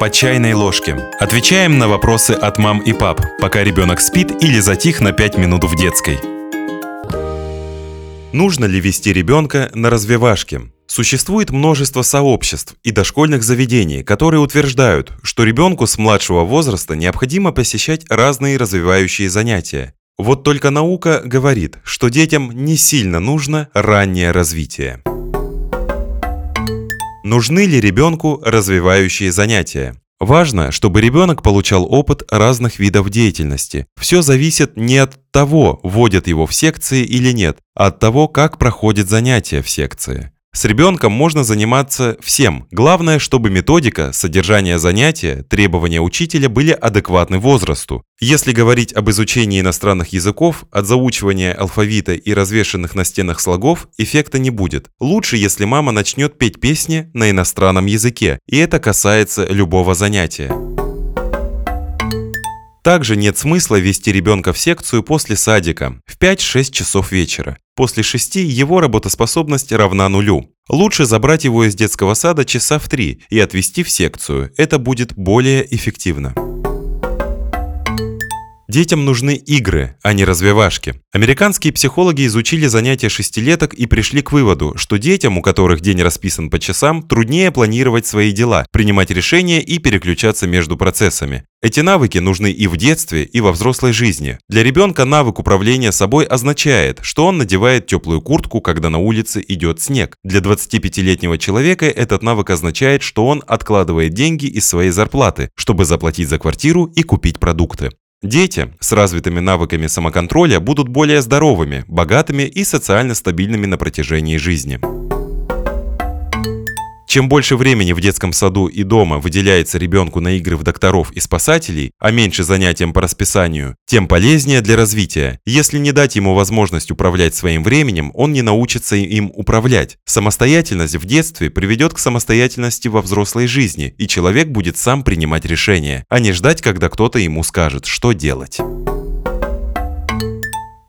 По чайной ложке. Отвечаем на вопросы от мам и пап, пока ребенок спит или затих на 5 минут в детской. Нужно ли вести ребенка на развивашке? Существует множество сообществ и дошкольных заведений, которые утверждают, что ребенку с младшего возраста необходимо посещать разные развивающие занятия. Вот только наука говорит, что детям не сильно нужно раннее развитие. Нужны ли ребенку развивающие занятия? Важно, чтобы ребенок получал опыт разных видов деятельности. Все зависит не от того, вводят его в секции или нет, а от того, как проходит занятие в секции. С ребенком можно заниматься всем. Главное, чтобы методика, содержание занятия, требования учителя были адекватны возрасту. Если говорить об изучении иностранных языков, от заучивания алфавита и развешенных на стенах слогов эффекта не будет. Лучше, если мама начнет петь песни на иностранном языке, и это касается любого занятия. Также нет смысла вести ребенка в секцию после садика в 5-6 часов вечера. После 6 его работоспособность равна нулю. Лучше забрать его из детского сада часа в 3 и отвезти в секцию. Это будет более эффективно. Детям нужны игры, а не развивашки. Американские психологи изучили занятия шестилеток и пришли к выводу, что детям, у которых день расписан по часам, труднее планировать свои дела, принимать решения и переключаться между процессами. Эти навыки нужны и в детстве, и во взрослой жизни. Для ребенка навык управления собой означает, что он надевает теплую куртку, когда на улице идет снег. Для 25-летнего человека этот навык означает, что он откладывает деньги из своей зарплаты, чтобы заплатить за квартиру и купить продукты. Дети с развитыми навыками самоконтроля будут более здоровыми, богатыми и социально стабильными на протяжении жизни. Чем больше времени в детском саду и дома выделяется ребенку на игры в докторов и спасателей, а меньше занятиям по расписанию, тем полезнее для развития. Если не дать ему возможность управлять своим временем, он не научится им управлять. Самостоятельность в детстве приведет к самостоятельности во взрослой жизни, и человек будет сам принимать решения, а не ждать, когда кто-то ему скажет, что делать.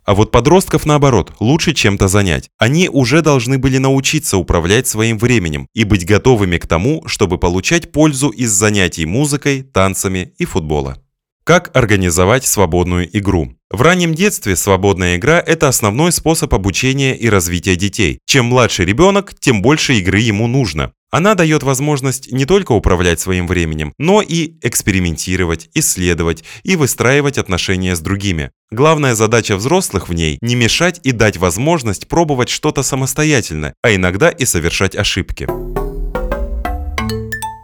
А вот подростков, наоборот, лучше чем-то занять. Они уже должны были научиться управлять своим временем и быть готовыми к тому, чтобы получать пользу из занятий музыкой, танцами и футбола. Как организовать свободную игру? В раннем детстве свободная игра – это основной способ обучения и развития детей. Чем младше ребенок, тем больше игры ему нужно. Она дает возможность не только управлять своим временем, но и экспериментировать, исследовать и выстраивать отношения с другими. Главная задача взрослых в ней – не мешать и дать возможность пробовать что-то самостоятельно, а иногда и совершать ошибки.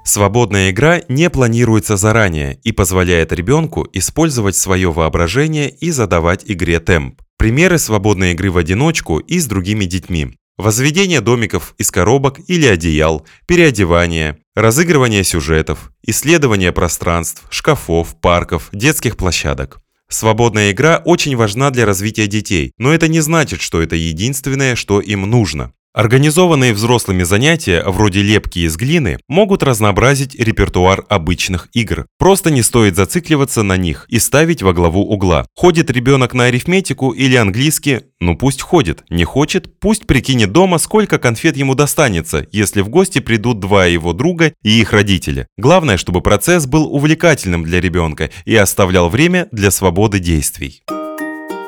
Свободная игра не планируется заранее и позволяет ребенку использовать свое воображение и задавать игре темп. Примеры свободной игры в одиночку и с другими детьми. Возведение домиков из коробок или одеял, переодевание, разыгрывание сюжетов, исследование пространств, шкафов, парков, детских площадок. Свободная игра очень важна для развития детей, но это не значит, что это единственное, что им нужно. Организованные взрослыми занятия, вроде лепки из глины, могут разнообразить репертуар обычных игр. Просто не стоит зацикливаться на них и ставить во главу угла. Ходит ребенок на арифметику или английский, ну пусть ходит. Не хочет, пусть прикинет дома, сколько конфет ему достанется, если в гости придут два его друга и их родители. Главное, чтобы процесс был увлекательным для ребенка и оставлял время для свободы действий.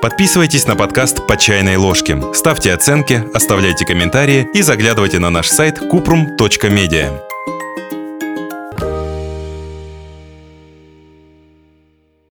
Подписывайтесь на подкаст «По чайной ложке», ставьте оценки, оставляйте комментарии и заглядывайте на наш сайт kuprum.media.